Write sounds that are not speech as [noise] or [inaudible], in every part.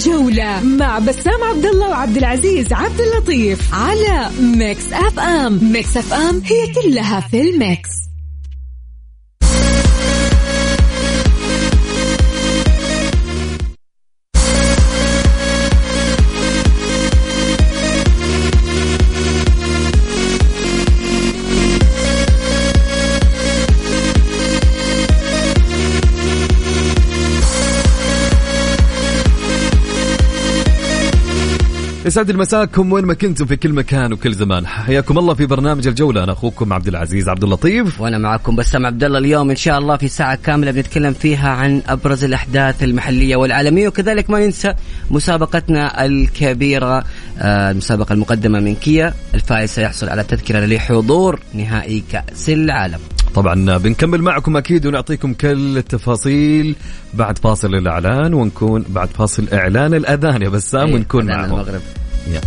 الجولة مع بسام عبد الله وعبد العزيز عبد اللطيف على Mix FM. Mix FM هي كلها في ال mix. يسعد مساكم وين ما كنتم في كل مكان وكل زمان. حياكم الله في برنامج الجولة. أنا أخوكم عبد العزيز عبد اللطيف. وأنا معكم بسام عبد الله. اليوم إن شاء الله في ساعة كاملة بنتكلم فيها عن أبرز الأحداث المحلية والعالمية. وكذلك ما ننسى مسابقتنا الكبيرة آه، المسابقة المقدمة من كيا. الفائز سيحصل على تذكرة لحضور نهائي كأس العالم. طبعا بنكمل معكم أكيد ونعطيكم كل التفاصيل بعد فاصل الإعلان ونكون بعد فاصل إعلان الأذان يا بسام إيه، ونكون معهم المغرب يا.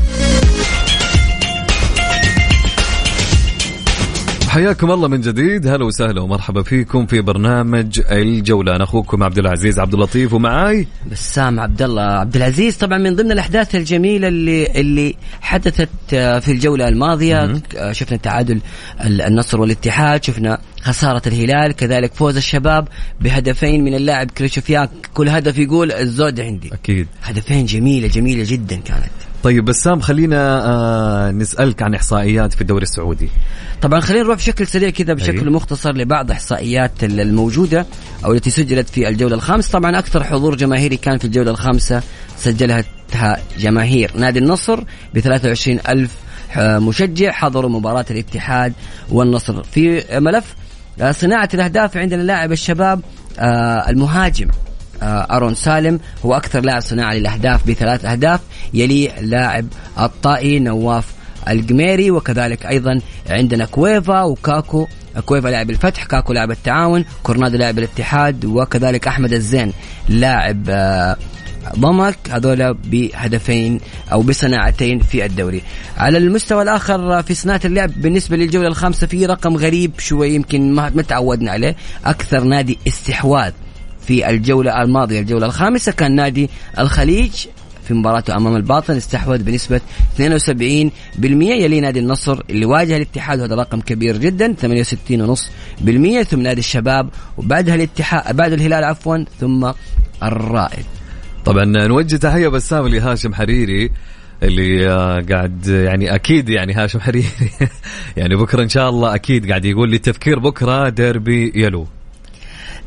حياكم الله من جديد. هلا وسهلا ومرحبا فيكم في برنامج الجولة. أنا أخوكم عبد العزيز عبد اللطيف ومعاي بسام عبد الله عبد العزيز. طبعا من ضمن الأحداث الجميلة اللي اللي حدثت آه، في الجولة الماضية آه، شفنا تعادل ال- النصر والاتحاد شفنا خسارة الهلال كذلك فوز الشباب بهدفين من اللاعب كريشوفياك كل هدف يقول الزود عندي. أكيد. هدفين جميلة جميلة جدا كانت. طيب بسام خلينا آه نسألك عن إحصائيات في الدوري السعودي. طبعا خلينا نروح بشكل سريع كذا بشكل أي. مختصر لبعض إحصائيات ال- الموجودة أو التي سجلت في الجولة الخامسة. طبعا أكثر حضور جماهيري كان في الجولة الخامسة سجلها جماهير نادي النصر ب 23 ألف مشجع حضروا مباراة الاتحاد والنصر. في ملف آه، صناعة الأهداف عندنا لاعب الشباب آه، المهاجم. آه، أرون سالم هو أكثر لاعب صناعة للأهداف بثلاث أهداف يليه لاعب الطائي نواف القميري وكذلك أيضا عندنا كويفا وكاكو. كويفا لاعب الفتح كاكو لاعب التعاون كورونادو لاعب الاتحاد وكذلك أحمد الزين لاعب آه، ضمك. هذول بهدفين أو بصناعتين في الدوري. على المستوى الآخر في صناعة اللعب بالنسبة للجولة الخامسة في رقم غريب شوي يمكن ما تعودنا عليه، أكثر نادي استحواذ. في الجولة الماضية الجولة الخامسة كان نادي الخليج في مباراته أمام الباطن استحوذ بنسبة 72% يلي نادي النصر اللي واجه الاتحاد وهذا رقم كبير جدا 68.5% ثم نادي الشباب وبعدها الاتحاد بعد الهلال عفوا ثم الرائد. طبعا نوجه تحية بسام لهاشم حريري اللي آه، قاعد يعني أكيد يعني هاشم حريري. [laughs] يعني بكرة إن شاء الله أكيد قاعد يقول لي التفكير بكرة ديربي يلو.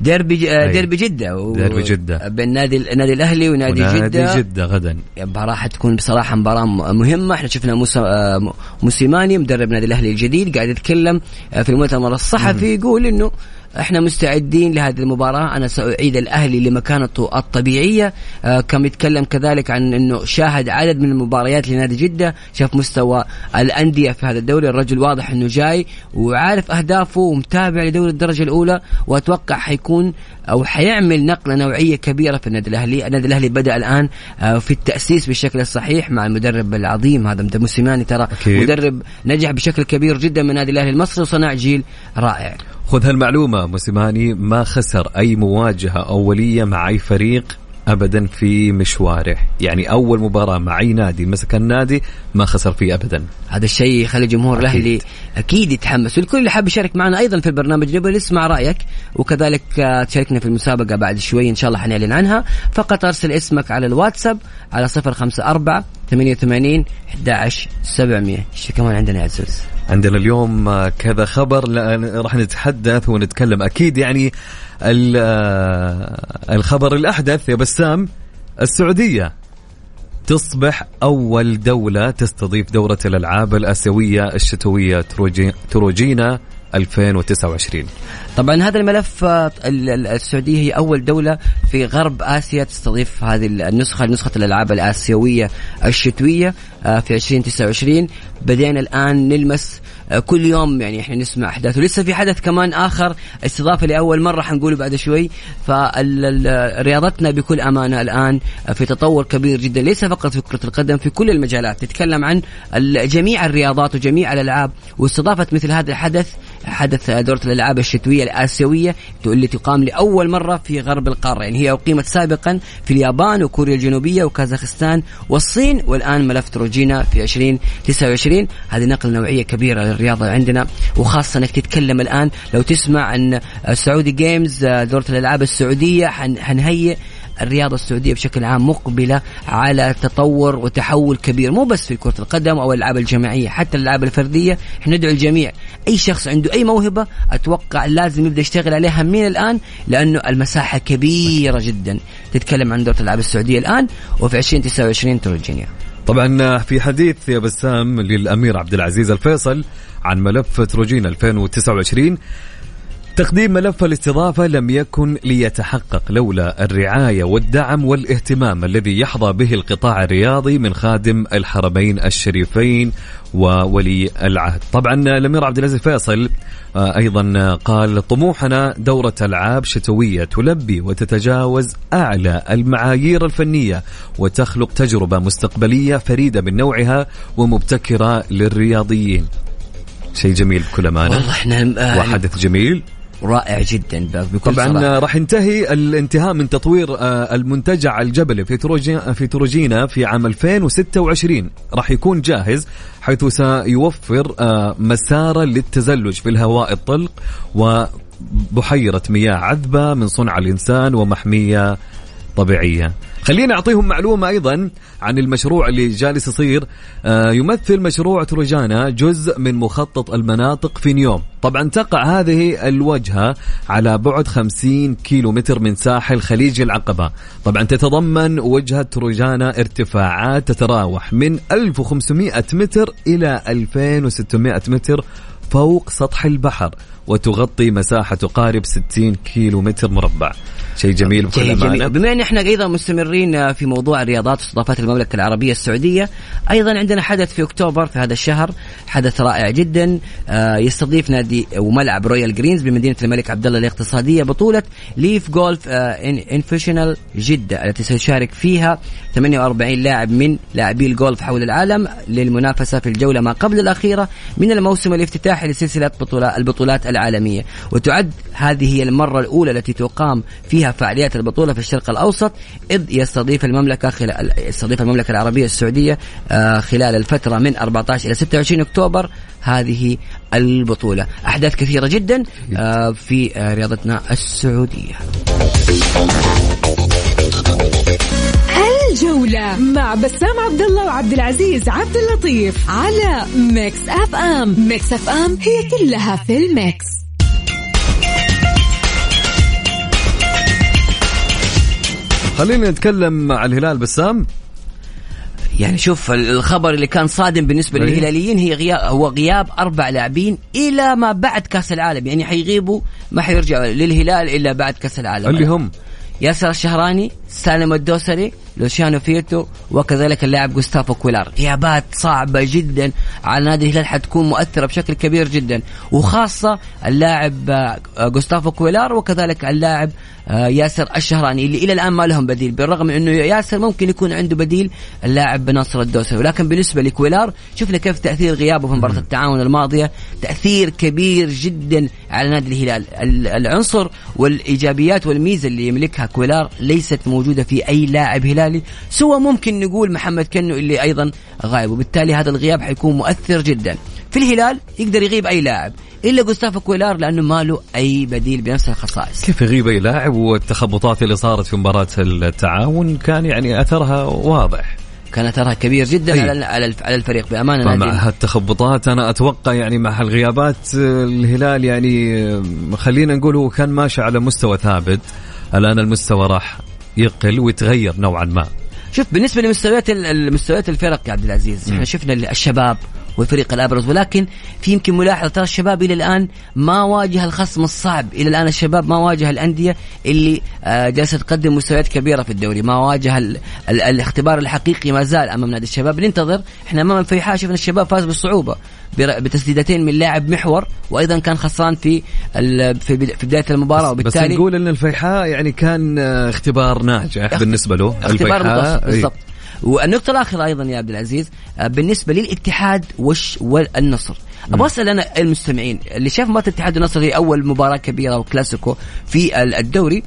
ديربي أي. ديربي جدة و- ديربي جدة. بين نادي النادي الأهلي ونادي, ونادي جدة جدة غدا مباراة حتكون بصراحة مباراة م- مهمة إحنا شفنا موسى آه، موسيماني مدرب نادي الأهلي الجديد قاعد يتكلم آه، في المؤتمر الصحفي يقول إنه إحنا مستعدين لهذه المباراة. أنا سأعيد الاهلي لمكانته الطبيعية. آه، كان يتكلم كذلك عن إنه شاهد عدد من المباريات لنادي جدة. شاف مستوى الأندية في هذا الدوري. الرجل واضح إنه جاي وعارف أهدافه ومتابع لدوري الدرجة الأولى. وأتوقع حيكون أو حيعمل نقلة نوعية كبيرة في النادي الأهلي، النادي الأهلي بدأ الآن آه، في التأسيس بالشكل الصحيح مع المدرب العظيم هذا موسيماني ترى أكيد. مدرب نجح بشكل كبير جدا من النادي الأهلي المصري وصنع جيل رائع. خذ هالمعلومة موسيماني ما خسر أي مواجهة أولية مع أي فريق أبدا في مشواره. يعني أول مباراة مع أي نادي مسك النادي ما خسر فيه أبدا. هذا الشيء يخلي جمهور. الأهلي أكيد. يتحمس والكل اللي حاب يشارك معنا أيضا في البرنامج. نبغى نسمع رأيك وكذلك آه، تشاركنا في المسابقة بعد شوي إن شاء الله حنعلن عنها. فقط أرسل اسمك على الواتساب على 054 88 11 700 إيش كمان عندنا يا عزوز؟ عندنا اليوم آه، كذا خبر. راح نتحدث ونتكلم. أكيد يعني آه، الخبر الأحدث يا بسام السعودية تصبح أول دولة تستضيف دورة الألعاب الآسيوية الشتوية تروجي- تروجينا 2029 طبعا هذا الملف آه، ال- ال- السعودية هي أول دولة في غرب آسيا تستضيف هذه النسخة نسخة الألعاب الآسيوية الشتوية في 2029 بدينا الآن نلمس آه، كل يوم يعني إحنا نسمع احداث ولسه في حدث كمان آخر استضافة لأول مرة حنقوله بعد شوي. فرياضتنا بكل أمانة الآن في تطور كبير جدا ليس فقط في كرة القدم في كل المجالات. تتكلم عن جميع الرياضات وجميع الألعاب. واستضافه مثل هذا الحدث حدث دورة الألعاب الشتوية الآسيوية اللي تقام لأول مرة في غرب القارة. يعني هي أقيمت سابقا في اليابان وكوريا الجنوبية وكازاخستان والصين والآن ملف تروجينا في 2029 هذه نقلة نوعية كبيرة للرياضة عندنا وخاصة أنك تتكلم الآن. لو تسمع أن السعودي جيمز دورة الألعاب السعودية حنهيئ الرياضة السعودية بشكل عام مقبلة على تطور وتحول كبير مو بس في كرة القدم أو الألعاب الجماعية حتى الألعاب الفردية. إحنا ندعو الجميع. أي شخص عنده أي موهبة أتوقع لازم يبدأ يشتغل عليها من الآن لأنه المساحة كبيرة جدا. تتكلم عن دورة الألعاب السعودية الآن وفي 2029 تورجينيا طبعا في حديث يا بسام للأمير عبد العزيز الفيصل عن ملف تروجين 2029 تقديم ملف الاستضافة لم يكن ليتحقق لولا الرعاية والدعم والاهتمام الذي يحظى به القطاع الرياضي من خادم الحرمين الشريفين وولي العهد. طبعا الأمير عبد العزيز فيصل آه، أيضا قال طموحنا دورة ألعاب شتوية تلبي وتتجاوز أعلى المعايير الفنية وتخلق تجربة مستقبلية فريدة من نوعها ومبتكرة للرياضيين. شيء جميل بكل أمانة. والله إحنا آه، وحدث جميل. رائع جدا بكل طبعا. راح ينتهي الانتهاء من تطوير آه، المنتجع الجبلي في تروجينا في تروجينا في عام 2026 راح يكون جاهز حيث سيوفر آه، مسارا للتزلج في الهواء الطلق وبحيرة مياه عذبة من صنع الإنسان ومحمية طبيعية خلينا أعطيهم معلومة أيضا عن المشروع اللي جالس يصير. آه، يمثل مشروع تروجانا جزء من مخطط المناطق في نيوم. طبعا تقع هذه الوجهة على بعد 50 كيلو متر من ساحل خليج العقبة. طبعا تتضمن وجهة تروجانا ارتفاعات تتراوح من 1500 متر إلى 2600 متر فوق سطح البحر. وتغطي مساحة تقارب 60 كيلو متر مربع. شيء جميل بكل أمانة. بما أن إحنا أيضا مستمرين في موضوع الرياضات واستضافات المملكة العربية السعودية أيضا عندنا حدث في أكتوبر في هذا الشهر حدث رائع جدا. آه، يستضيف نادي وملعب Royal Greens بمدينة الملك عبد الله الاقتصادية بطولة LIV Golf Invitational جدة التي سيشارك فيها 48 لاعب من لاعبي الجولف حول العالم للمنافسة في الجولة ما قبل الأخيرة من الموسم الافتتاحي لسلسلة البطولات العالمية. وتعد هذه هي المرة الأولى التي تقام فيها فعاليات البطولة في الشرق الأوسط إذ يستضيف المملكة خلال يستضيف المملكة العربية السعودية آه، خلال الفترة من 14 إلى 26 أكتوبر هذه البطولة. أحداث كثيرة جدا آه، في آه، رياضتنا السعودية. الجولة مع بسام عبد الله وعبد العزيز عبد اللطيف على Mix FM، Mix FM هي كلها في ال mix. خلينا نتكلم عن الهلال بسام. يعني شوف الخبر اللي كان صادم بالنسبة أيه. للهلاليين هي غياب هو غياب أربع لاعبين إلى ما بعد كأس العالم. يعني حيغيبوا ما حيرجعوا للهلال إلا بعد كأس العالم. اللي هم؟ ياسر الشهراني سالم الدوسري لوشيانو فيتو وكذلك اللاعب جوستافو كويلار غيابات صعبة جدا على نادي الهلال حتكون مؤثرة بشكل كبير جدا. وخاصة اللاعب آه، جوستافو كويلار وكذلك اللاعب آه، ياسر الشهراني اللي إلى الآن ما لهم بديل. بالرغم من إنه ياسر ممكن يكون عنده بديل اللاعب ناصر الدوسري. ولكن بالنسبة لكويلار شفنا كيف تأثير غيابه في مباراة التعاون الماضية. تأثير كبير جدا على نادي الهلال. العنصر والإيجابيات والميزة اللي يملكها كويلار ليست موجودة في أي لاعب هلالي سوى ممكن نقول محمد كنو اللي أيضا غايب وبالتالي هذا الغياب حيكون مؤثر جدا. في الهلال يقدر يغيب أي لاعب. إلا جوستافو كويلار لأنه ما له أي بديل بنفس الخصائص. كيف يغيب أي لاعب؟ والتخبطات اللي صارت في مباراة التعاون كان يعني أثرها واضح. كان أثرها كبير جدا أي. على على الفريق بأمانة مع هالتخبطات أنا أتوقع يعني مع الغيابات الهلال يعني خلينا نقول هو كان ماشي على مستوى ثابت. الآن المستوى راح يقل ويتغير نوعا ما. شوف بالنسبة لمستويات المستويات الفرق يا عبد العزيز إحنا شفنا الشباب والفريق الأبرز ولكن في يمكن ملاحظة ترى الشباب إلى الآن ما واجه الخصم الصعب. إلى الآن الشباب ما واجه الأندية اللي آه، جالسة تقدم مستويات كبيرة في الدوري ما واجه ال ال الاختبار الحقيقي ما زال أمام نادي الشباب. ننتظر إحنا أمام الفيحاء شفنا الشباب فاز بالصعوبه بتسديدتين من لاعب محور وأيضا كان خسران في في بداية المباراة. وبالتالي بس نقول إن الفيحاء يعني كان آه، اختبار ناجح بالنسبة له اختبار بالضبط. والنقطة الأخيرة أيضا يا عبد العزيز آه، بالنسبة للاتحاد وش والنصر. أبغى أسأل أنا المستمعين اللي شاف مباراة الاتحاد النصر هي أول مباراة كبيرة وكلاسيكو في الدوري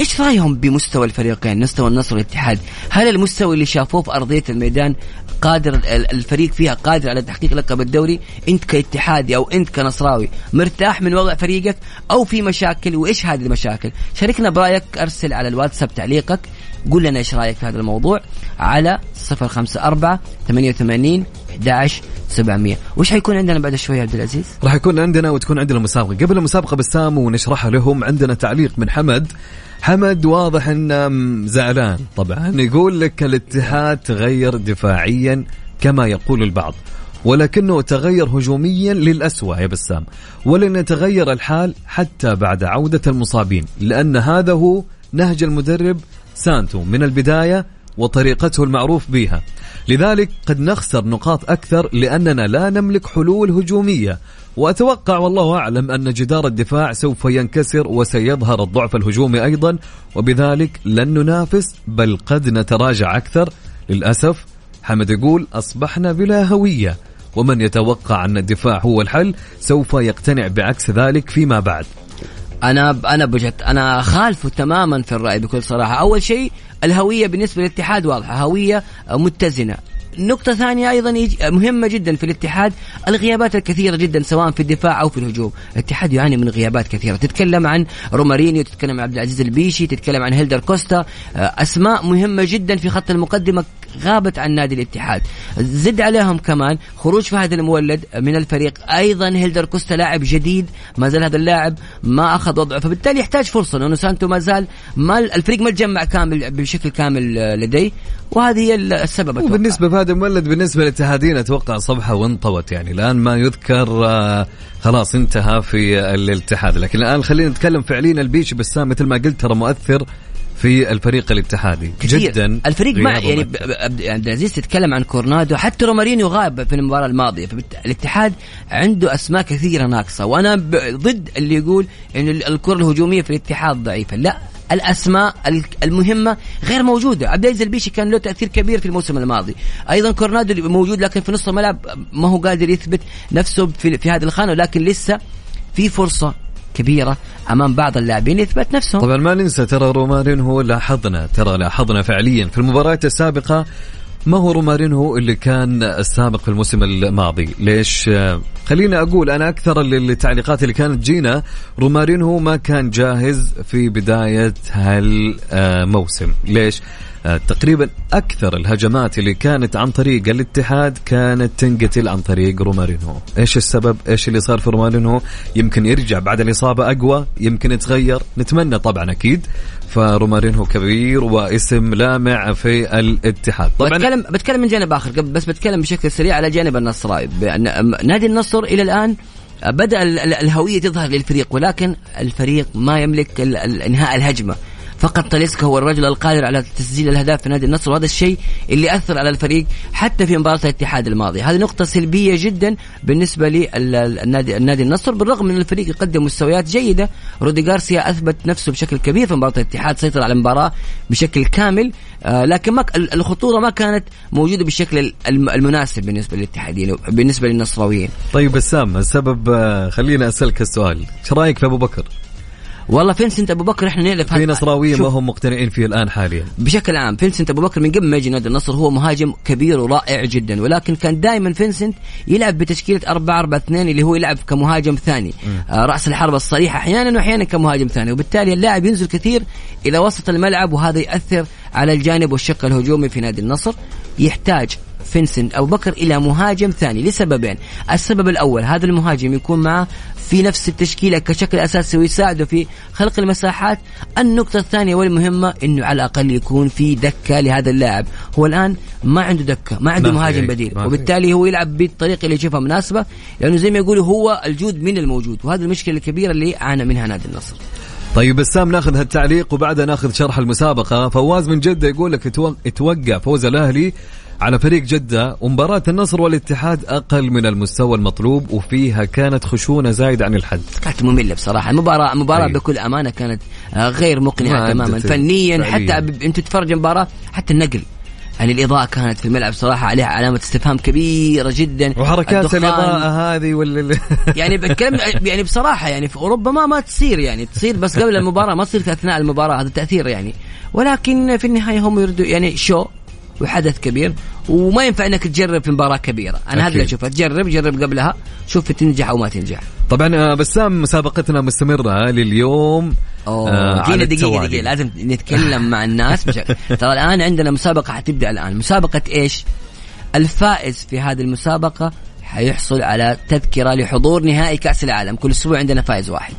إيش رأيهم بمستوى الفريقين مستوى النصر والاتحاد؟ هل المستوى اللي شافوه في أرضية الميدان قادر الفريق فيها قادر على تحقيق لقب الدوري انت كاتحادي أو انت كنصراوي مرتاح من وضع فريقك أو في مشاكل وإيش هذه المشاكل؟ شاركنا برأيك أرسل على الواتساب تعليقك قول لنا إيش رأيك في هذا الموضوع. على 054 88 11 700 وش حيكون عندنا بعد شوي عبد العزيز؟ راح يكون عندنا وتكون عندنا مسابقة. قبل المسابقة بسام ونشرحها لهم عندنا تعليق من حمد. حمد واضح إنه زعلان. طبعا يقول لك الاتحاد تغير دفاعيا كما يقول البعض ولكنه تغير هجوميا للأسوأ يا بسام. ولن يتغير الحال حتى بعد عودة المصابين لأن هذا هو نهج المدرب سانتو. من البداية وطريقته المعروف بها لذلك قد نخسر نقاط أكثر لأننا لا نملك حلول هجومية. وأتوقع والله أعلم أن جدار الدفاع سوف ينكسر وسيظهر الضعف الهجومي أيضا وبذلك لن ننافس بل قد نتراجع أكثر. للأسف حمد يقول أصبحنا بلا هوية. ومن يتوقع أن الدفاع هو الحل سوف يقتنع بعكس ذلك فيما بعد. أنا أنا بجد أنا خالفه تماما في الرأي بكل صراحة. أول شيء الهوية بالنسبة للاتحاد واضحة هوية متزنة. نقطة ثانية أيضا مهمة جدا في الاتحاد الغيابات الكثيرة جدا سواء في الدفاع أو في الهجوم، الاتحاد يعاني من غيابات كثيرة، تتكلم عن رومارينيو، تتكلم عن عبد العزيز البيشي، تتكلم عن هيلدر كوستا، أسماء مهمة جدا في خط المقدمة. غابت عن نادي الاتحاد. زد عليهم كمان خروج فهد المولد من الفريق. أيضا هيلدر كوستا لاعب جديد ما زال هذا اللاعب ما أخذ وضعه فبالتالي يحتاج فرصة لأنه سانتو ما زال ما الفريق ما تجمع كامل بشكل كامل لديه. وهذه هي السبب وبالنسبة فهد المولد بالنسبة للاتحادين أتوقع صفحة وانطوت. يعني الآن ما يذكر آه، خلاص انتهى في الاتحاد. لكن الآن خلينا نتكلم فعليا البيشي بسام مثل ما قلت ترى مؤثر في الفريق الاتحادي. كثير. جدا الفريق ما يعني عبد العزيز تتكلم عن كورونادو حتى رومارينيو غاب في المباراة الماضية. فالاتحاد عنده أسماء كثيرة ناقصة. وأنا ضد اللي يقول انه الكرة الهجومية في الاتحاد ضعيفة. لا الأسماء المهمة غير موجودة. عبد العزيز البيشي كان له تأثير كبير في الموسم الماضي. أيضا كورنادو موجود لكن في نص الملعب ما هو قادر يثبت نفسه في, في هذه الخانة ولكن لسه في فرصة كبيرة أمام بعض اللاعبين يثبت نفسهم. طبعا ما ننسى ترى رومارينهو لاحظنا ترى لاحظنا فعليا في المباريات السابقة ما هو رومارينهو اللي كان السابق في الموسم الماضي؟ ليش؟ خليني أقول أنا أكثر التعليقات اللي كانت جينا رومارينهو ما كان جاهز في بداية هالموسم. ليش؟ آه، تقريبا أكثر الهجمات اللي كانت عن طريق الاتحاد كانت تنقتل عن طريق رومارينو. إيش السبب؟ إيش اللي صار في رومارينو؟ يمكن يرجع بعد الإصابة أقوى يمكن يتغير. نتمنى طبعا أكيد فرومارينو كبير واسم لامع في الاتحاد. طبعا بتكلم بتكلم من جانب آخر بس بتكلم بشكل سريع على جانب النصراوي نادي النصر إلى الآن بدأ الهوية تظهر للفريق ولكن الفريق ما يملك إنهاء الهجمة. فقط تاليسكا هو الرجل القادر على تسجيل الأهداف في نادي النصر وهذا الشيء اللي أثر على الفريق حتى في مباراة الاتحاد الماضيه هذه نقطة سلبية جدا بالنسبة للنادي النادي النصر بالرغم من الفريق يقدم مستويات جيدة. رودي غارسيا أثبت نفسه بشكل كبير في مباراة الاتحاد سيطر على المباراة بشكل كامل آه لكن ما الخطورة ما كانت موجودة بالشكل المناسب بالنسبة للاتحاديين بالنسبة للنصراويين. طيب بسام السبب آه، خليني أسألك السؤال. إيش رأيك في أبو بكر؟ والله فينسنت أبو بكر إحنا نعرف في نصراوية ما هم مقتنعين فيه الآن حاليا. بشكل عام فينسنت أبو بكر من قبل ما يجي نادي النصر هو مهاجم كبير ورائع جدا ولكن كان دائما فينسنت يلعب بتشكيلة 4 4 2 اللي هو يلعب كمهاجم ثاني. آه رأس الحربة الصريح أحيانا واحيانا كمهاجم ثاني. وبالتالي اللاعب ينزل كثير إلى وسط الملعب وهذا ياثر على الجانب والشق الهجومي في نادي النصر. يحتاج فينسنت أبو بكر إلى مهاجم ثاني لسببين. السبب الأول هذا المهاجم يكون معه في نفس التشكيلة كشكل أساسي ويساعده في خلق المساحات. النقطة الثانية والمهمة أنه على الأقل يكون في دكة لهذا اللاعب. هو الآن ما عنده دكة ما عنده ما مهاجم بديل. وبالتالي هو يلعب بالطريقة اللي يشوفها مناسبة لأنه زي ما يقولوا هو الجود من الموجود وهذه المشكلة الكبيرة اللي عانى منها نادي النصر. طيب بسام ناخذ هالتعليق وبعدها ناخذ شرح المسابقة. فواز من جدة يقول لك أتوقع فوز الأهلي على فريق جدة ومباراة النصر والاتحاد أقل من المستوى المطلوب وفيها كانت خشونة زايدة عن الحد. كانت مملة بصراحة. المباراة المباراة أيوه. بكل أمانة كانت غير مقنعة تماما. فنيا حتى أنت تتفرج المباراة حتى النقل. يعني الإضاءة كانت في الملعب صراحة عليها علامة استفهام كبيرة جدا. وحركات الإضاءة هذه ولا [laughs] يعني بتكلم يعني بصراحة يعني في أوروبا ما ما تصير يعني. تصير بس قبل المباراة ما تصير في أثناء المباراة هذا تأثير يعني. ولكن في النهاية هم يردوا يعني شو؟ وحدث كبير وما ينفع إنك تجرب في مباراة كبيرة. أنا هذا. اللي أشوفه. تجرب جرب قبلها شوف تنجح أو ما تنجح. طبعا آه، بسام مسابقتنا مستمرة لليوم أوه آه، دقيقة التوالي. دقيقة لازم نتكلم مع الناس. [laughs] بشكل ترى الآن عندنا مسابقة حتبدأ الآن. مسابقة إيش؟ الفائز في هذه المسابقة حيحصل على تذكرة لحضور نهائي كأس العالم. كل أسبوع عندنا فائز واحد.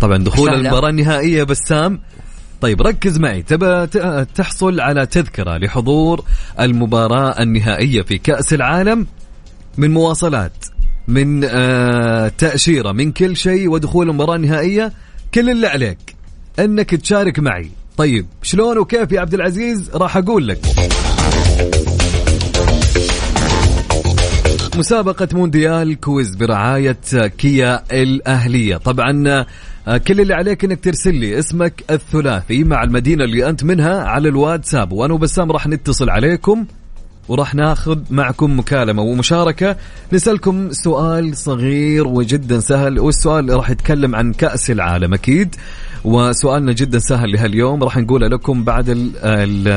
طبعا دخول سهلة. المباراة النهائية بسام طيب ركز معي. تبى تحصل على تذكرة لحضور المباراة النهائية في كأس العالم؟ من مواصلات من آه تأشيرة من كل شيء ودخول المباراة النهائية؟ كل اللي عليك إنك تشارك معي. طيب شلون وكيف يا عبد العزيز؟ راح أقول لك. مسابقة مونديال كويز برعاية كيا الأهلية. طبعا كل اللي عليك إنك ترسل لي اسمك الثلاثي مع المدينة اللي أنت منها على الواتساب. وأنا وبسام راح نتصل عليكم وراح ناخذ معكم مكالمة ومشاركة. نسألكم سؤال صغير وجدا سهل والسؤال راح يتكلم عن كأس العالم أكيد. وسؤالنا جدا سهل لهاليوم راح نقوله لكم بعد ال- ال-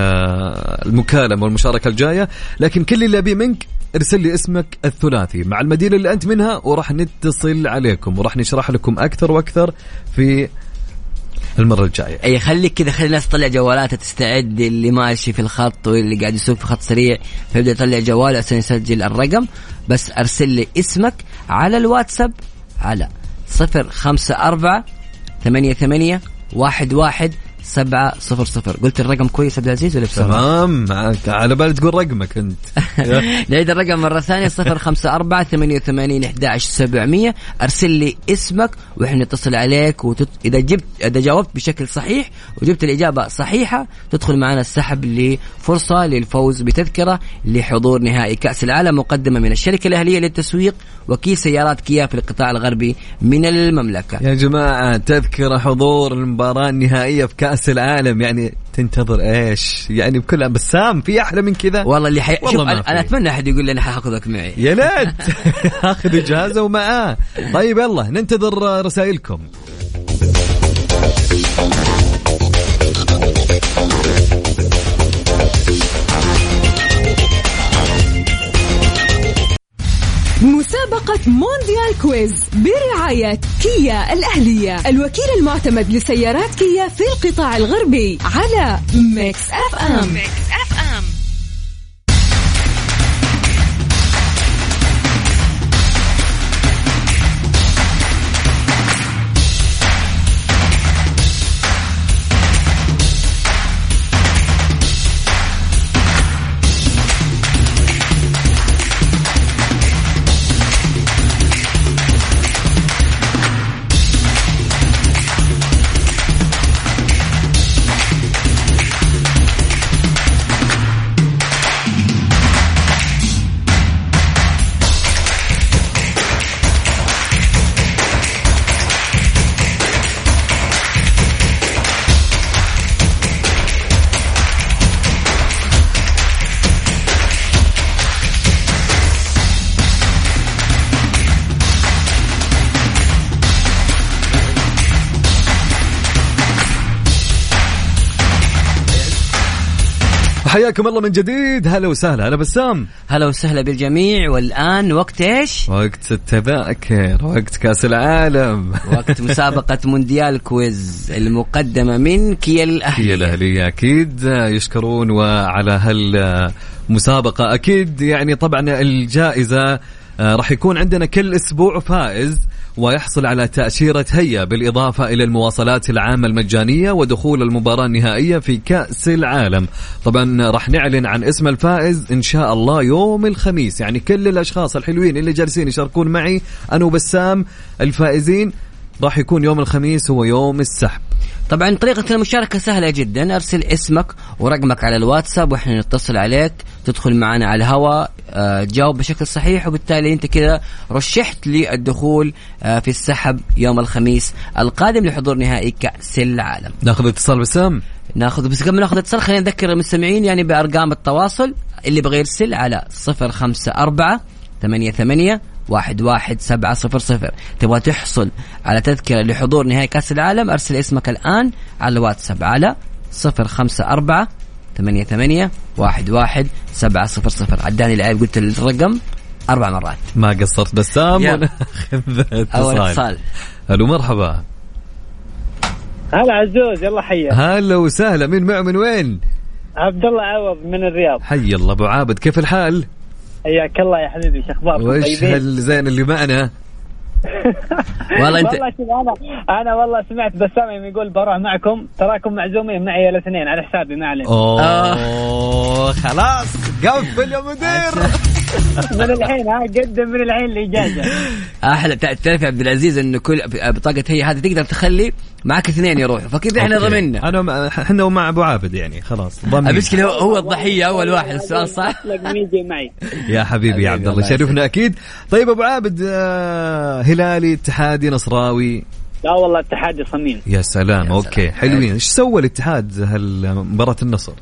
المكالمة والمشاركة الجاية. لكن كل اللي أبيه منك ارسل لي اسمك الثلاثي مع المدينة اللي أنت منها وراح نتصل عليكم وراح نشرح لكم أكثر وأكثر في المرة الجاية. أي خليك كذا خلي الناس تطلع جوالاتها تستعد اللي ماشي في الخط واللي قاعد يسوق في خط سريع فيبدا يطلع جواله عشان يسجل الرقم. بس أرسل لي اسمك على الواتساب على صفر خمسة أربعة ثمانية ثمانية واحد واحد سبعة صفر صفر. قلت الرقم كويس عبد العزيز ولا بسرعة؟ تمام. معك. على بالي تقول رقمك أنت. [laughs] نعيد الرقم مرة ثانية صفر خمسة أربعة ثمانية وثمانين أحد سبعمية. أرسل لي اسمك وإحنا نتصل عليك وتت... إذا جبت إذا جاوبت بشكل صحيح وجبت الإجابة صحيحة تدخل معنا السحب لفرصة للفوز بتذكرة لحضور نهائي كأس العالم مقدمة من الشركة الأهلية للتسويق وكيل سيارات كيا في القطاع الغربي من المملكة. يا جماعة تذكرة حضور المباراة النهائية في كأس العالم يعني تنتظر إيش؟ يعني بكل بسام في أحلى من كذا؟ والله اللي حي... والله شوف ما أنا, أتمنى أحد يقول لي أنا حأخذك معي. يا ليت. [laughs] آخذ إجازة ومعاه. طيب يلا ننتظر رسائلكم. مسابقة مونديال quiz برعاية كيا الأهلية. الوكيل المعتمد لسيارات كيا في القطاع الغربي على Mix FM Mix حياكم الله من جديد. هلا وسهلا. هلا بسام. هلا وسهلا بالجميع. والآن وقت إيش؟ وقت التذاكر وقت كأس العالم. وقت مسابقة [laughs] مونديال كويز المقدمة من كيا هي الأهلية الأهلية أكيد. يشكرون وعلى هالمسابقة. أكيد يعني طبعا الجائزة آه، راح يكون عندنا كل أسبوع فائز. ويحصل على تأشيرة هيا بالإضافة إلى المواصلات العامة المجانية ودخول المباراة النهائية في كأس العالم. طبعا راح نعلن عن اسم الفائز إن شاء الله يوم الخميس. يعني كل الأشخاص الحلوين اللي جالسين يشاركون معي أنا وبسام الفائزين راح يكون يوم الخميس هو يوم السحب. طبعا طريقة المشاركة سهلة جدا. أرسل اسمك ورقمك على الواتساب وإحنا نتصل عليك. تدخل معنا على الهواء آه، تجاوب بشكل صحيح. وبالتالي أنت كذا رشحت للدخول آه، في السحب يوم الخميس القادم لحضور نهائي كأس العالم. ناخذ اتصال بسام؟ ناخذ بس قبل ناخذ اتصال. خلينا نذكر المستمعين يعني بأرقام التواصل. اللي بغى يرسل على 054 ثمانية ثمانية واحد واحد سبعة صفر صفر. تبغى تحصل على تذكرة لحضور نهائي كأس العالم أرسل اسمك الآن على الواتساب على صفر خمسة أربعة ثمانية ثمانية واحد واحد سبعة صفر صفر. عداني العيب قلت الرقم أربع مرات. ما قصرت بسام. وناخذ [laughs] أول اتصال. ألو مرحبا. هلا عزوز يلا حيا هلا وسهلا. مين معه من وين؟ عبد الله عوض من الرياض. حي الله. أبو عابد كيف الحال؟ حياك الله يا حبيبي شو اخباركم وش طيبين؟ هالزين اللي معنا؟ [laughs] والله أنت والله شوف أنا أنا والله سمعت بسام يوم يقول بروح معكم تراكم معزومين معي الاثنين على حسابي ما علينا أوه خلاص قفل يا مدير من الحين ها قدم من الحين الاجازه أحلى تع- تعرف يا عبد العزيز انه كل بطاقه هي هذه تقدر تخلي معك اثنين يروحوا فكذا إحنا. ضمننا. أنا إحنا ومع أبو عابد يعني خلاص ضمن المشكلة هو, هو الضحية أول واحد السؤال صح؟ يجي معي. [laughs] يا حبيبي يا عبد الله شرفنا أكيد. طيب أبو عابد آه هلالي اتحادي نصراوي. لا والله اتحادي صميم. يا سلام يا أوكي سلام. حلوين. إيش سوى الاتحاد هالمباراة النصر؟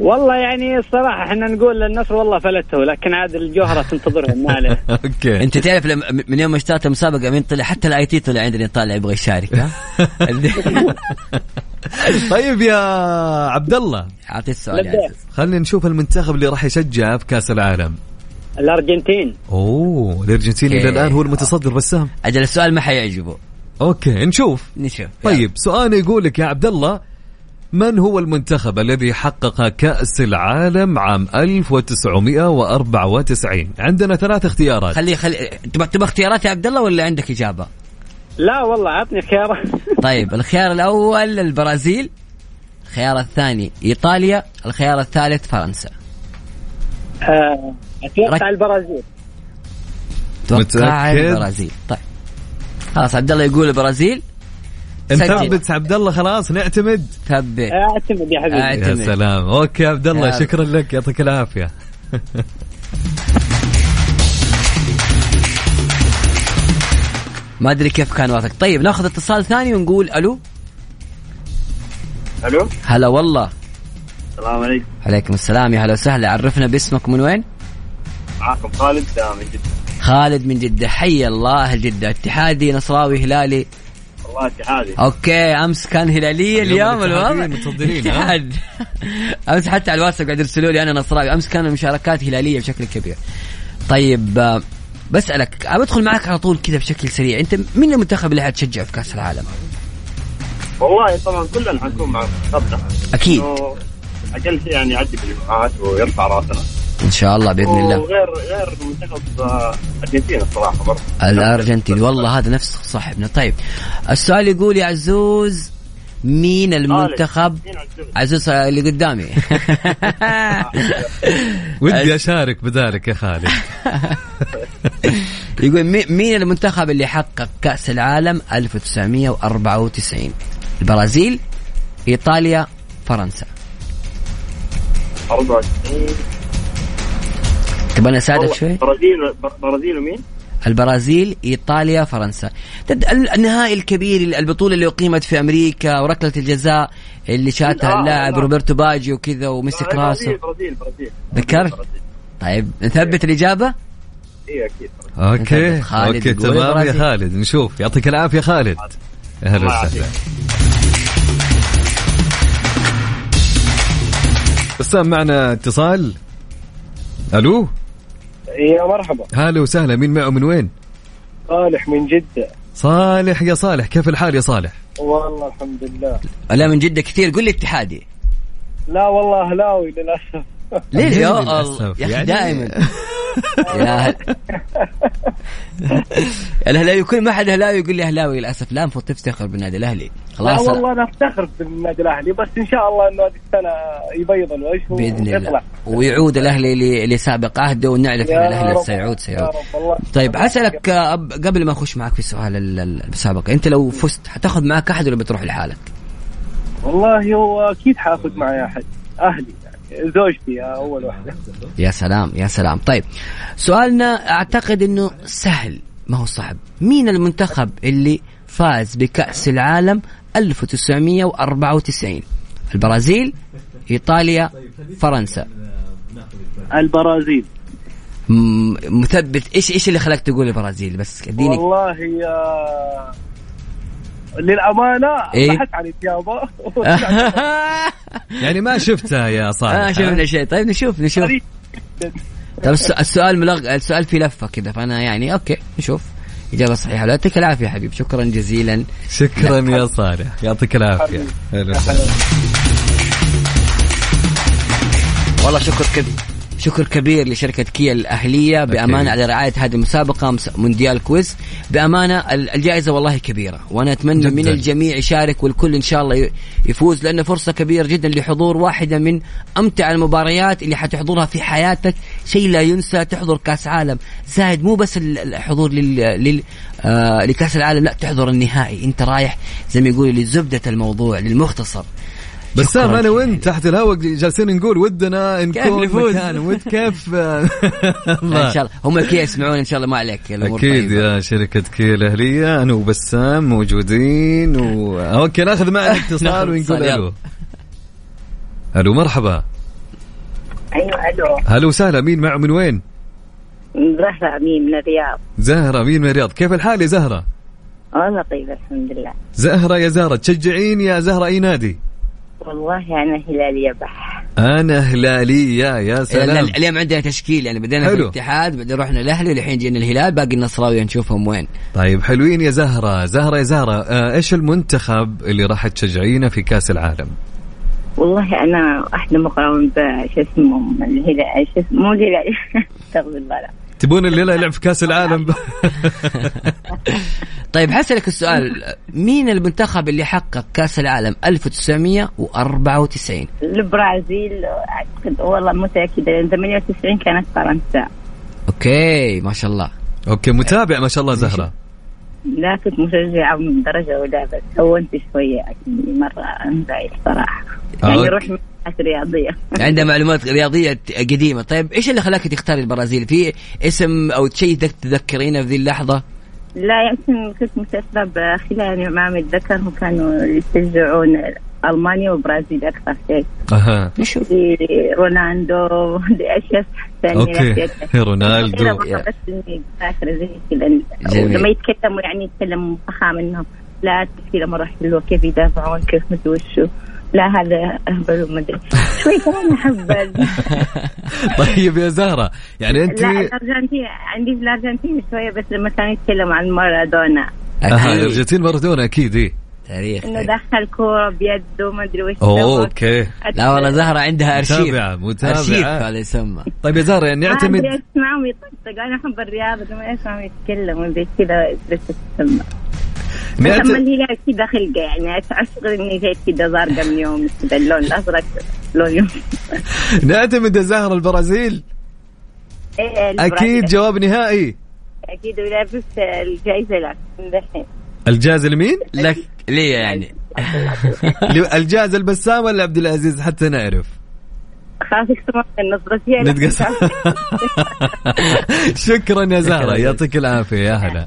والله يعني الصراحة إحنا نقول النصر والله فلته لكن عاد الجوهرة تنتظرهم ما عليه. [laughs] Okay. أنت تعرف لما من يوم ما اشتريت المسابقه مين طلع حتى ال IT طلع عندنا طالع يبغى يشارك ها؟ [laughs] طيب يا عبد الله اعطي السؤال خلينا نشوف المنتخب اللي راح يشجع في كأس العالم. الأرجنتين. أوه الارجنتين إلى. الآن هو المتصدر بسام أجل السؤال ما حيعجبه. Okay نشوف. نشوف. طيب سؤال يقول لك يا عبد الله من هو المنتخب الذي حقق كأس العالم عام 1994 عندنا ثلاث اختيارات. خلي خلي تبغى تبغى اختيارات يا عبد الله ولا عندك إجابة؟ لا والله عطني خيار [laughs] طيب الخيار الأول البرازيل الخيار الثاني إيطاليا الخيار الثالث فرنسا. آه، رك- أتوقع البرازيل. توقع متأكد؟ البرازيل. طيب. خلاص عبد الله يقول البرازيل. نثبت عبد الله خلاص نعتمد. ثبت اعتمد يا حبيبي. أعتمد. يا سلام. أوكي يا عبد الله يا- شكرا لك. يعطيك العافية. [laughs] ما أدري كيف كان واثق طيب ناخذ اتصال ثاني ونقول ألو. ألو. هلا والله. السلام عليكم. عليكم السلام. يا هلا وسهلا. عرفنا باسمك من وين؟ معكم خالد من جدة. خالد من جدة. حي الله جدة اتحادي نصراوي هلالي والله اتحادي أوكي أمس كان هلاليه اليوم الوضع. متصدرين،. [laughs] أمس حتى على الواتساب قاعد يرسلوا لي أنا نصراوي. أمس كانوا مشاركات هلالية بشكل كبير. طيب آه، بسألك بدخل معك على طول كذا بشكل سريع. أنت مين المنتخب اللي حتشجعه في كأس العالم؟ والله طبعا كلنا حنكون مع منتخبنا أكيد. أقل شيء يعني يعدي بالمجموعات ويرفع رأسنا. إن شاء الله بإذن الله. وغير غير منتخب آه، أرجنتين الصراحة برضه. الأرجنتين. والله هذا نفس صاحبنا طيب السؤال يقول يا عزوز مين المنتخب؟ عزوز؟ اللي قدامي. [laughs] ودي أشارك بذلك يا خالد. [laughs] يقول مي- مين المنتخب اللي حقق كأس العالم 1994 البرازيل إيطاليا فرنسا. 24 تبغى أساعدك شوي؟ برازيل برازيل ومين؟ البرازيل إيطاليا فرنسا. النهائي الكبير البطولة اللي أقيمت في أمريكا وركلة الجزاء اللي شاتها آه، اللاعب آه. روبرتو باجيو وكذا ومسك راسه برازيل برازيل ذكرت؟ طيب نثبت الإجابة؟ اي أكيد. Okay. Okay تمام. يا. خالد نشوف. يعطيك العافية خالد. أهلا وسهلا. بسام معنا اتصال. ألو؟ يا مرحبا. هلا وسهلا. مين معه؟ من وين؟ صالح من جدة. صالح يا صالح. كيف الحال يا صالح؟ والله الحمد لله. لا من جدة كثير. قول لي اتحادي. لا والله هلاوي للأسف. ليه؟ [laughs] يا؟ الله. يا أخي يعني- دائما. يا هل... الهلاوي كل ما حد هلاوي يقول لي اهلاوي للأسف لا المفروض تفتخر بالنادي الأهلي. لا خلاص. والله أنا أفتخر بالنادي الأهلي بس إن شاء الله إنه هذه السنة يبيض الوجه بإذن الله. ويعود الأهلي لسابق عهده ونعرف إن الأهلي. سيعود سيعود. طيب أب- قبل ما أخش معك في سؤال ال- ال- المسابقه أنت لو فزت حتاخذ معك أحد ولا بتروح لحالك؟ والله هو أكيد حاخذ معي أحد أهلي. زوجتي أول واحدة. يا سلام يا سلام. طيب سؤالنا أعتقد إنه سهل ما هو صعب. مين المنتخب اللي فاز بكأس العالم 1994 البرازيل إيطاليا فرنسا. البرازيل. مثبت. إيش إيش اللي خلاك تقول البرازيل؟ بس اديني. والله يا للأمانة إيه؟ بحثت عن اجابه يعني ما شفتها يا صالح آه شفنا شيء. طيب نشوف نشوف. طيب الس- السؤال ملغ السؤال في لفة كذا فأنا يعني okay نشوف. إجابة صحيحة. لا يعطيك العافية يا حبيبي. شكرا جزيلا. شكرا يا صالح. يعطيك العافية. والله شكر كبير. شكر كبير لشركة كيا الأهلية. بأمانة على رعاية هذه المسابقة مس- مونديال quiz بأمانة ال- الجائزة والله كبيرة. وأنا أتمنى جداً. من الجميع يشارك والكل إن شاء الله يفوز لأنه فرصة كبيرة جدا لحضور واحدة من أمتع المباريات اللي حتحضرها في حياتك. شيء لا ينسى تحضر كأس عالم. زايد مو بس ال- الحضور لل, لل... آه لكأس العالم لا تحضر النهائي. أنت رايح زي ما يقولوا لزبدة الموضوع للمختصر. بسام. أنا وانت تحت الهواء جالسين نقول ودنا كيف نكون نفوز؟ مكان ود كيف [laughs] إن شاء الله هم كيا يسمعون إن شاء الله ما عليك أكيد طيبة. يا شركة كيا الأهلية أنا وبسام موجودين و... okay ناخذ معنا [laughs] اتصال ونقول اتصال، يلا. ألو ألو مرحبا أيوه ألو هلا وسهلا مين معه من وين؟ زهرة أمين من الرياض زهرة مين من الرياض كيف الحال يا زهرة؟ والله طيب الحمد لله زهرة يا زهرة تشجعين يا زهرة أي نادي؟ والله أنا هلالية بح أنا هلالية يا لا- سلام اليوم عندنا تشكيل يعني بدينا في حلو. الاتحاد بعدين رحنا الأهلي والحين جينا الهلال باقي النصراوي نشوفهم وين طيب حلوين يا زهرة زهرة يا زهرة آه إيش المنتخب اللي راح تشجعينه في كأس العالم؟ والله أنا واحدة مقرون بشو اسمه الهلال شو اسمه مو الهلال [laughs] استغفر الله لا. تبون الليلة يلعب في كأس العالم [laughs] [laughs] طيب حسألك السؤال. مين المنتخب اللي حقق كأس العالم 1994 البرازيل. اعتقد والله متأكدة. لأن 98 كانت فرنسا. Okay ما شاء الله. Okay متابع ما شاء الله زهرة. لا كنت مشجعة من درجة أولى بس هونت شوية يعني مرة انزعج صراحة. يعني أوكي. روح رياضية [laughs] عنده معلومات رياضية قديمة. طيب إيش اللي خلاك تختاري البرازيل؟ في اسم أو شيء تذكرينه في ذي اللحظة؟ لا يمكن كنت متأثرة بخلال ما متذكر وكانوا يشجعون ألمانيا والبرازيل أكثر شيء. أها. رونالدو [laughs] دي أشياء ثانية أوكي. [laughs] رونالدو بس إني فاكرة زي كذا. لما يتكلموا يعني يتكلموا فخام إنهم لا التشكيلة مرة حلوة كيف يدافعون كيف مدري وشو لا هذا أهبل وما أدري. شوي كمان أهبل [laughs] طيب يا زهرة يعني انت لا الأرجنتين عندي في الأرجنتين شوية بس لما كانوا يتكلموا عن مارادونا. أها. الأرجنتين مارادونا أكيد إيه. تاريخ إنه دخل كورة بيده وما أدري وش أوه. أوكي. لا والله زهرة عندها أرشيف. متابعة متابعة. أرشيف هذا يسمى. طيب يا زهرة يعني ما نعتمد أدري أسمعهم يطقطق أنا أحب الرياضة لما اسمعهم يتكلموا زي كذا بس تسمع الهلال كذا خلقه يعني أشعر إني جاي كذا زرقاء من يوم كذا اللون الأزرق لون يوم. نعتمد يا زهرة البرازيل. إيه،. أكيد جواب نهائي. أكيد ولابس الجائزة لك من دحين. الجائزة لمين؟ لك. [laughs] ليه يعني. [laughs] الجائزة البسام ولا عبد العزيز؟ حتى نعرف. خلاص نتقص. [laughs] شكرا يا زهرة يعطيك العافية يا هلا.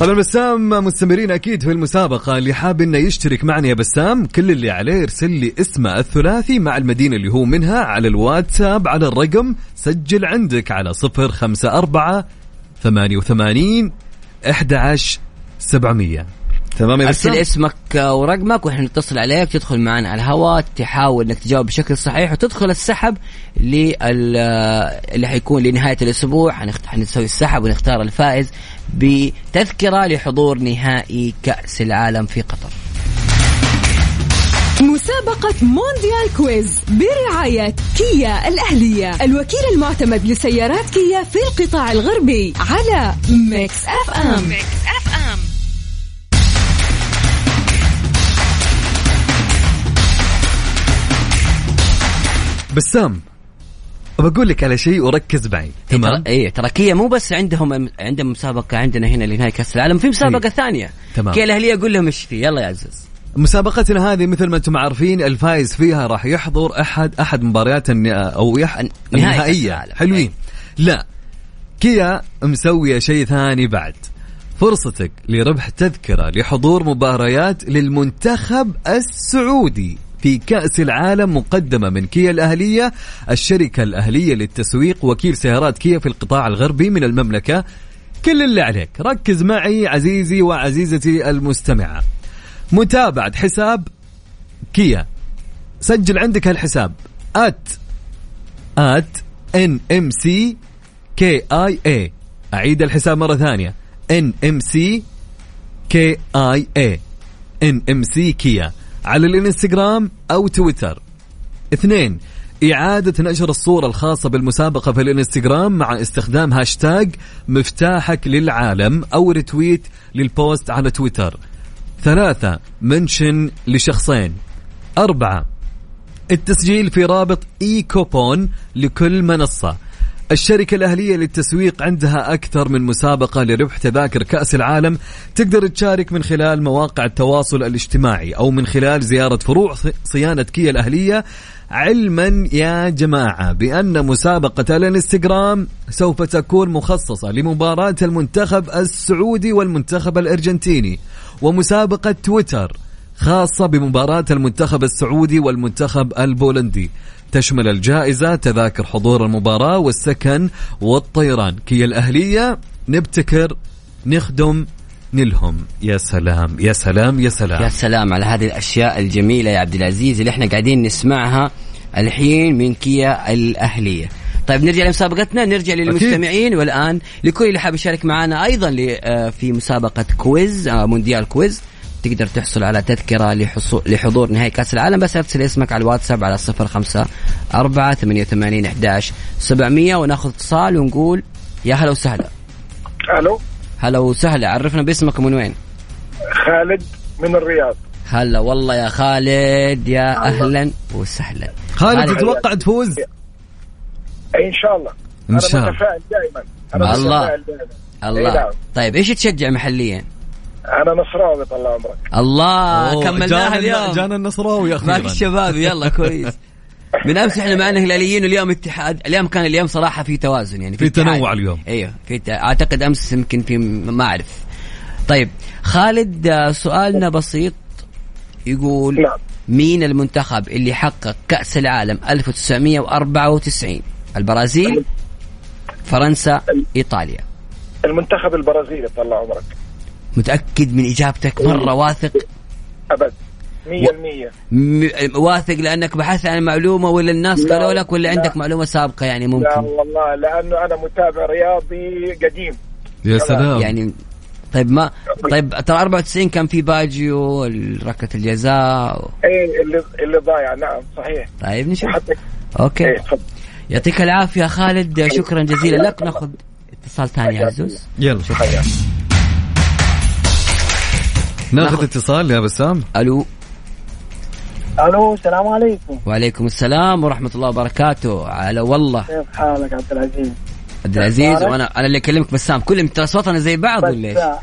طبعا بسام مستمرين أكيد في المسابقة. اللي حاب إنه يشترك معنا يا بسام كل اللي عليه يرسل لي اسمه الثلاثي مع المدينة اللي هو منها على الواتساب على الرقم سجل عندك على 054 88 11 700 تمام يا أرسل اسمك ورقمك وإحنا نتصل عليك تدخل معنا على الهواء تحاول إنك تجاوب بشكل صحيح وتدخل السحب لل اللي حيكون لنهاية الأسبوع. حنسوي السحب ونختار الفائز بتذكرة لحضور نهائي كأس العالم في قطر. مسابقة مونديال quiz برعاية كيا الأهلية. الوكيل المعتمد لسيارات كيا في القطاع الغربي على Mix FM, Mix بسام بقول لك على شيء وركز معي. تمام؟ اي ترى كيا مو بس عندهم عندهم مسابقة عندنا هنا لنهاية كأس العالم في مسابقة إيه. ثانية. تمام. كيا الأهلية قول لهم إيش في يلا يا عزوز مسابقتنا هذه مثل ما أنتم عارفين الفايز فيها راح يحضر احد أحد مباريات. أو يح... نهائي النهائية. العالم. حلوين. لا. كيا مسوية شيء ثاني بعد. فرصتك لربح تذكرة لحضور مباريات للمنتخب السعودي. في كأس العالم مقدمة من كيا الأهلية. الشركة الأهلية للتسويق وكيل سيارات كيا في القطاع الغربي من المملكة. كل اللي عليك. ركز معي عزيزي وعزيزتي المستمعة. متابعة حساب كيا. سجل عندك هالحساب. MC KI أعيد الحساب مرة ثانية. NMC كيا على الانستغرام أو تويتر. اثنين إعادة نشر الصورة الخاصة بالمسابقة في الانستغرام مع استخدام هاشتاج مفتاحك للعالم أو retweet لل post على تويتر. ثلاثة mention لشخصين. أربعة التسجيل في رابط اي كوبون لكل منصة. الشركة الأهلية للتسويق عندها أكثر من مسابقة لربح تذاكر كأس العالم تقدر تشارك من خلال مواقع التواصل الاجتماعي أو من خلال زيارة فروع صيانة كيا الأهلية. علما يا جماعة بأن مسابقة الانستغرام سوف تكون مخصصة لمباراة المنتخب السعودي والمنتخب الأرجنتيني ومسابقة تويتر خاصة بمباراة المنتخب السعودي والمنتخب البولندي. تشمل الجائزة تذاكر حضور المباراة والسكن والطيران. كي الأهلية نبتكر نخدم نلهم. يا سلام يا سلام يا سلام. يا سلام على هذه الأشياء الجميلة يا عبد العزيز اللي إحنا قاعدين نسمعها الحين من كيا الأهلية. طيب نرجع لمسابقتنا نرجع للمستمعين والآن لكل اللي حاب يشارك معنا أيضا آه، في مسابقة quiz آه، مونديال quiz. تقدر تحصل على تذكرة لحصول لحضور نهائي كأس العالم. بس ارسل اسمك على الواتساب على صفر خمسة أربعة ثمانية وثمانين أحداش سبعمية وناخذ اتصال ونقول يا هلا وسهلا. ألو؟ هلا وسهلا. عرفنا باسمك ومن وين؟ خالد من الرياض. هلا والله يا خالد. يا أهلا وسهلا. خالد تتوقع تفوز؟ اي إن شاء الله. إن أنا شاء الله. متفائل دائما. أنا الله. متفائل دائما. إي الله نعم. طيب إيش تشجع محليا؟ أنا نصراوي طال عمرك. الله كملناها جانا- اليوم. جانا النصراوي معك أخيرا الشباب يلا كويس. [laughs] من أمس إحنا معنا هلاليين واليوم اتحاد اليوم كان اليوم صراحة في توازن يعني في اتحاد. تنوع اليوم. أيوه في ت... أعتقد أمس يمكن في ما أعرف. طيب خالد آه، سؤالنا بسيط. يقول نعم. مين المنتخب اللي حقق كأس العالم 1994 البرازيل فرنسا إيطاليا. المنتخب البرازيلي طال عمرك. متأكد من إجابتك؟ مرة واثق؟ أبد. 100% م... واثق لأنك بحثت عن معلومة ولا الناس لا، قالوا لك ولا لا. عندك معلومة سابقة يعني لا ممكن؟ والله لأنه أنا متابع رياضي قديم. يا سلام. يعني طيب ما طيب ترى 94 كان في باجيو ركلة الجزاء إيه اللي اللي ضايع. نعم صحيح. طيب نشوف. أوكي. إيه يعطيك العافية خالد شكرا جزيلا لك. نأخذ اتصال ثاني يا عزوز. يلا. حياك. ناخذ اتصال يا بسام. ألو. ألو السلام عليكم. وعليكم السلام ورحمة الله وبركاته. على والله. كيف حالك عبد العزيز؟ عبد العزيز. وأنا أنا اللي أكلمك بسام. كلهم ترى صوتنا زي بعض ولا إيش؟ [laughs]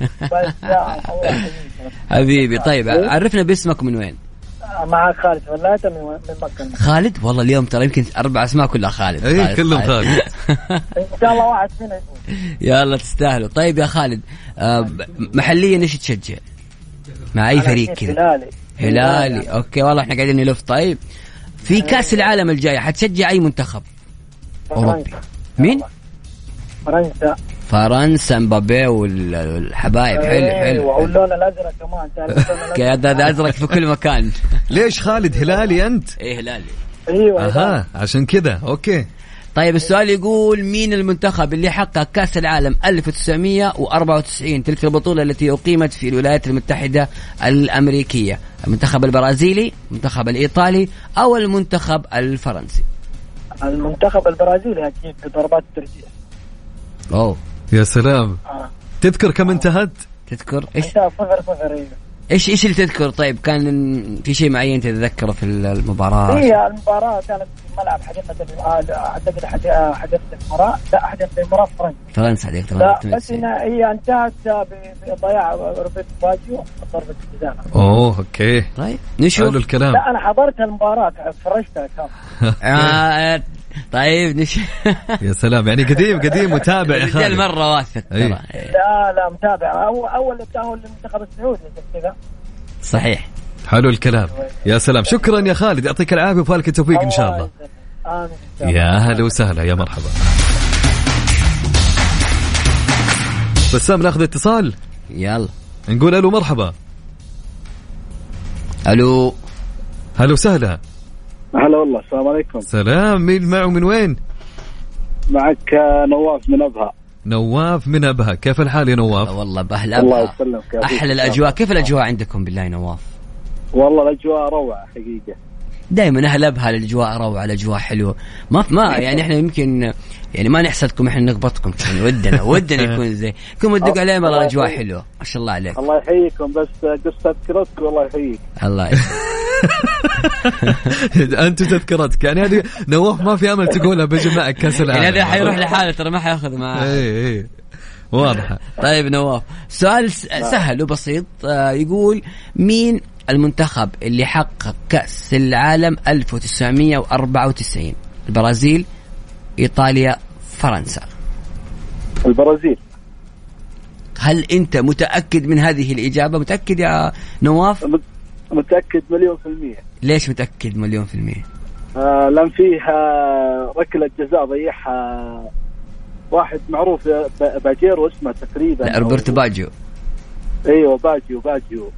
حبيبي طيب عرفنا باسمك من وين؟ معك خالد فلاته من من مكة. خالد؟ والله اليوم ترى يمكن أربع أسماء كلها خالد. اي إيه، كلهم خالد. [laughs] إن شاء الله واحد فينا يلا تستاهلوا. طيب يا خالد آه محليا إيش تشجع؟ مع أي فريق كذا؟ هلالي. هلالي. okay والله إحنا قاعدين نلف. طيب في كأس العالم الجاي حتشجع أي منتخب؟ أوروبي. فرنسا مين؟ فرنسا. فرنسا مبابي وال- والحبايب. حلو إيه، حلو, حلو. واللون الأزرق كمان تعرف اللون [laughs] okay هذا هذا أزرق في كل مكان. ليش خالد هلالي أنت؟ إيه هلالي. أيوه أها عشان كذا. أوكي. طيب السؤال يقول مين المنتخب اللي حقق كأس العالم 1994 تلك البطولة التي أقيمت في الولايات المتحدة الأمريكية. المنتخب البرازيلي المنتخب الإيطالي أو المنتخب الفرنسي؟ المنتخب البرازيلي أكيد بضربات الترجيح. أوه. يا سلام. آه. تذكر كم انتهت؟ تذكر انت فخر فخر أيوه إيش إيش اللي تذكر؟ طيب كان في شيء معين تتذكره في المباراة؟ هي المباراة كانت في ملعب حديقة ال- آه، أعتقد حدي- حديقة الامراء لا حديقة الامراء فرنسا فرنسا عليك لا بس هي انتهت بضياع روبرتو باجيو ضربة جزاء أوه okay. طيب حلو نشوف الكلام. لا أنا حضرت المباراة فرجتها كامل [laughs] [laughs] آه طيب نشوف [laughs] يا سلام يعني قديم قديم متابع يا خالد. مرة واثق. ترى. لا لا متابع. أول اول التاهل للمنتخب السعودي كذا. صحيح. حلو الكلام. يا سلام. شكرا يا خالد يعطيك العافية وفالك التوفيق إن شاء الله. امين إن شاء الله. يا هلا وسهلا يا مرحبا. بسام ناخذ اتصال؟ يلا. نقول ألو مرحبا. ألو. هلا وسهلا. هلا والله السلام عليكم. سلام مين معه من وين؟ معك آه، نواف من أبها. نواف من أبها. كيف الحال يا نواف؟ والله بأهل الله أبها. يسلمك يا. أحلى الأجواء. كيف الأجواء عندكم بالله نواف؟ والله الأجواء روعة حقيقة. دائما أهل أبها الأجواء روعة الأجواء حلوة. ما ما [laughs] يعني إحنا يمكن يعني ما نحسدكم إحنا نقبطكم يعني ودنا ودنا [laughs] يكون زي كم تدق عليهم؟ والله الأجواء حلوة. ما شاء الله عليك. الله يحييكم بس آه، قصة تذكرتك والله يحييك. الله [laughs] انت تذكرتك. يعني هذه نواف ما في أمل تقولها بجي معك كأس العالم. يعني هذا حيروح لحاله ترى ما حياخذ معاه. اي اي واضحة. طيب نواف سؤال سهل وبسيط. آه، يقول مين المنتخب اللي حقق كأس العالم 1994 البرازيل إيطاليا فرنسا. البرازيل. هل أنت متأكد من هذه الإجابة؟ متأكد يا نواف؟ مت- متأكد مليون في المية. ليش متأكد مليون في المية؟ آه لأن فيه آه، ركله جزاء ضيعها واحد معروف باجيرو اسمه تقريبا. لا روبرتو باجيو. أيوه باجيو باجيو.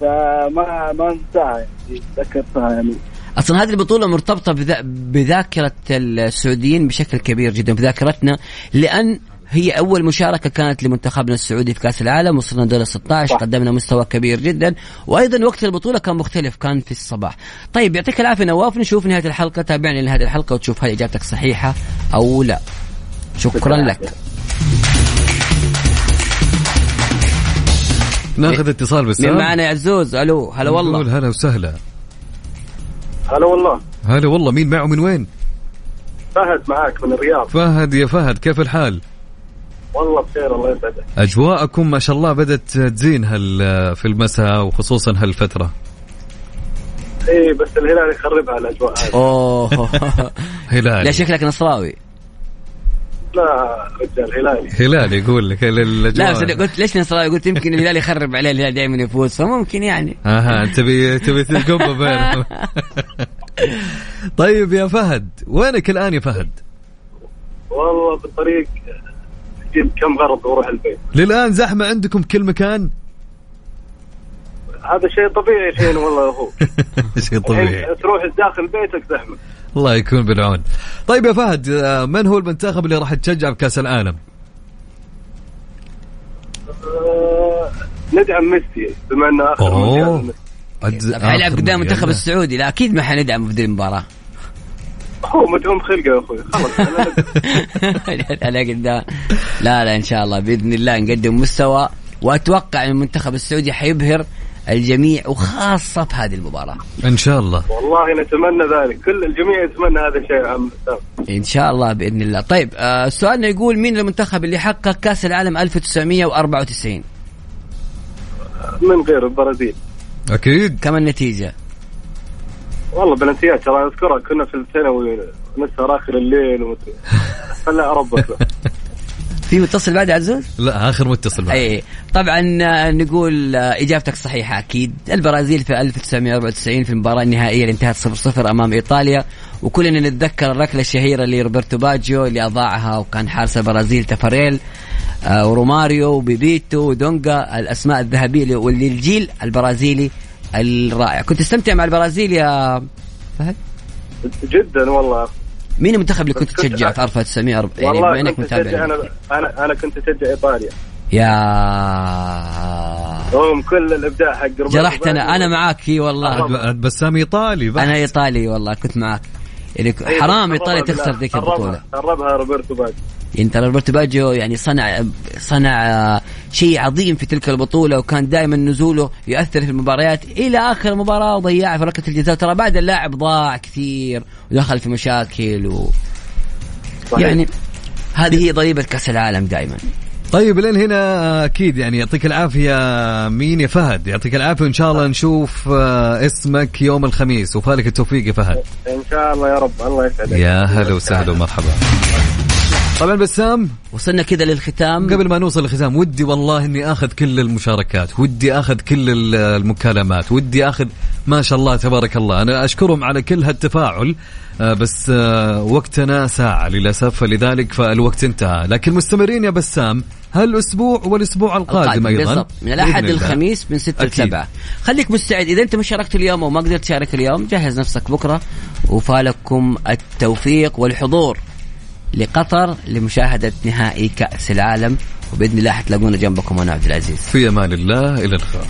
فما ما انساها يعني تذكرتها يعني. أصلا هذه البطولة مرتبطة بذا بذاكرة السعوديين بشكل كبير جدا بذاكرتنا لأن هي أول مشاركة كانت لمنتخبنا السعودي في كأس العالم وصلنا دور 16 صح. قدمنا مستوى كبير جدا وأيضا وقت البطولة كان مختلف كان في الصباح. طيب يعطيك العافية نواف نشوف نهاية الحلقة تابعني لهذه الحلقة وتشوف هل إجابتك صحيحة أو لا. شكرا لك. ناخذ اتصال مين بسام معنا يا عزوز ألو هلا نقول والله. هلا وسهلا. هلا والله. هلا والله مين معه من وين؟ فهد معاك من الرياض. فهد يا فهد كيف الحال؟ والله بخير الله يسعدك. أجواءكم ما شاء الله بدأت تزين هال في المساء وخصوصا هالفترة. اي بس الهلال يخربها الأجواء هذه. أوه. [laughs] هلال لا شكلك نصراوي. لا رجال هلالي. هلال يقول لك لا بس قلت ليش نصراوي؟ قلت يمكن الهلال يخرب عليه الهلال دائما يفوز فممكن يعني. أها تبي تبي تقب [laughs] بينهم. طيب يا فهد وينك الآن يا فهد؟ والله بالطريق جيت كم غرض وأروح البيت. للآن زحمة عندكم كل مكان؟ هذا شيء طبيعي الحين والله يا أخوك [laughs] شيء طبيعي. تروح داخل بيتك زحمة. الله يكون بالعون. طيب يا فهد آه، من هو المنتخب اللي راح تشجع بكأس العالم؟ آه، ندعم ميسي بما إنه آخر حيلعب قدام المنتخب. السعودي لا أكيد ما حندعمه في ذي المباراة. هو مدعوم خلقه يا أخوي. خلاص أنا [laughs] لا قدام. لا لا إن شاء الله بإذن الله نقدم مستوى. وأتوقع إن المنتخب السعودي حيبهر الجميع وخاصة في هذه المباراة. إن شاء الله. والله نتمنى ذلك. كل الجميع يتمنى هذا الشيء يا عم إن شاء الله بإذن الله. طيب آه سؤالنا يقول مين المنتخب اللي حقق كأس العالم 1994 من غير البرازيل. أكيد. كم النتيجة؟ والله بلنتيات ترى أذكرها كنا في الثانوي نسهر آخر الليل ومدري خلها ربك في متصل بعد عزوز؟ لا آخر متصل بعد. اي طبعا آه، نقول آه، إجابتك صحيحة أكيد. البرازيل في 1994 في المباراة النهائية اللي انتهت 0-0 أمام إيطاليا. وكلنا نتذكر الركلة الشهيرة لروبرتو باجيو اللي أضاعها وكان حارس البرازيل تفاريل آه، وروماريو وبيبيتو ودونجا الأسماء الذهبية واللي الجيل البرازيلي الرائع. كنت تستمتع مع البرازيل يا فهد؟ جدا والله. مين المنتخب اللي كنت كنت تشجع في 1940 يعني بما والله انك متابع أنا أنا أنا كنت اشجع إيطاليا. يا هم كل الإبداع حق روبرتو جرحتنا. أنا. معاك في والله. بسام إيطالي بحت. أنا إيطالي والله كنت معك يعني حرام إيطاليا. تخسر ذيك قربها- البطولة. قربها روبرتو باجيو انت روبرتو باجيو يعني صنع صنع شيء عظيم في تلك البطولة وكان دائما نزوله يؤثر في المباريات إلى آخر مباراه وضيعها في ركله الجزاء. ترى بعد اللاعب ضاع كثير ودخل في مشاكل و صحيح. يعني هذه هي ضريبة كأس العالم دائما. طيب لين هنا أكيد يعني يعطيك العافية مين يا فهد. يعطيك العافية وإن شاء الله نشوف آه، اسمك يوم الخميس. وفالك التوفيق يا فهد. إن شاء الله يا رب. الله يسعدك. يا هلا وسهلا ومرحبا. طبعا بسام. وصلنا كذا للختام. قبل ما نوصل للختام ودي والله إني آخذ كل المشاركات ودي آخذ كل ال- المكالمات ودي آخذ ما شاء الله تبارك الله. أنا أشكرهم على كل هالتفاعل آه، بس آه، وقتنا ساعة للأسف فلذلك فالوقت انتهى. لكن مستمرين يا بسام هالأسبوع والأسبوع القادم أيضا. بالضبط. من الأحد. للخميس من 6 ل أكيد. 7 خليك مستعد. إذا أنت ما شاركت اليوم أو ما قدرت تشارك اليوم جهز نفسك بكرة وفالكم التوفيق والحضور. لقطر لمشاهدة نهائي كأس العالم. وبإذن الله حتلاقونا جنبكم أنا عبد العزيز. في أمان الله. إلى اللقاء.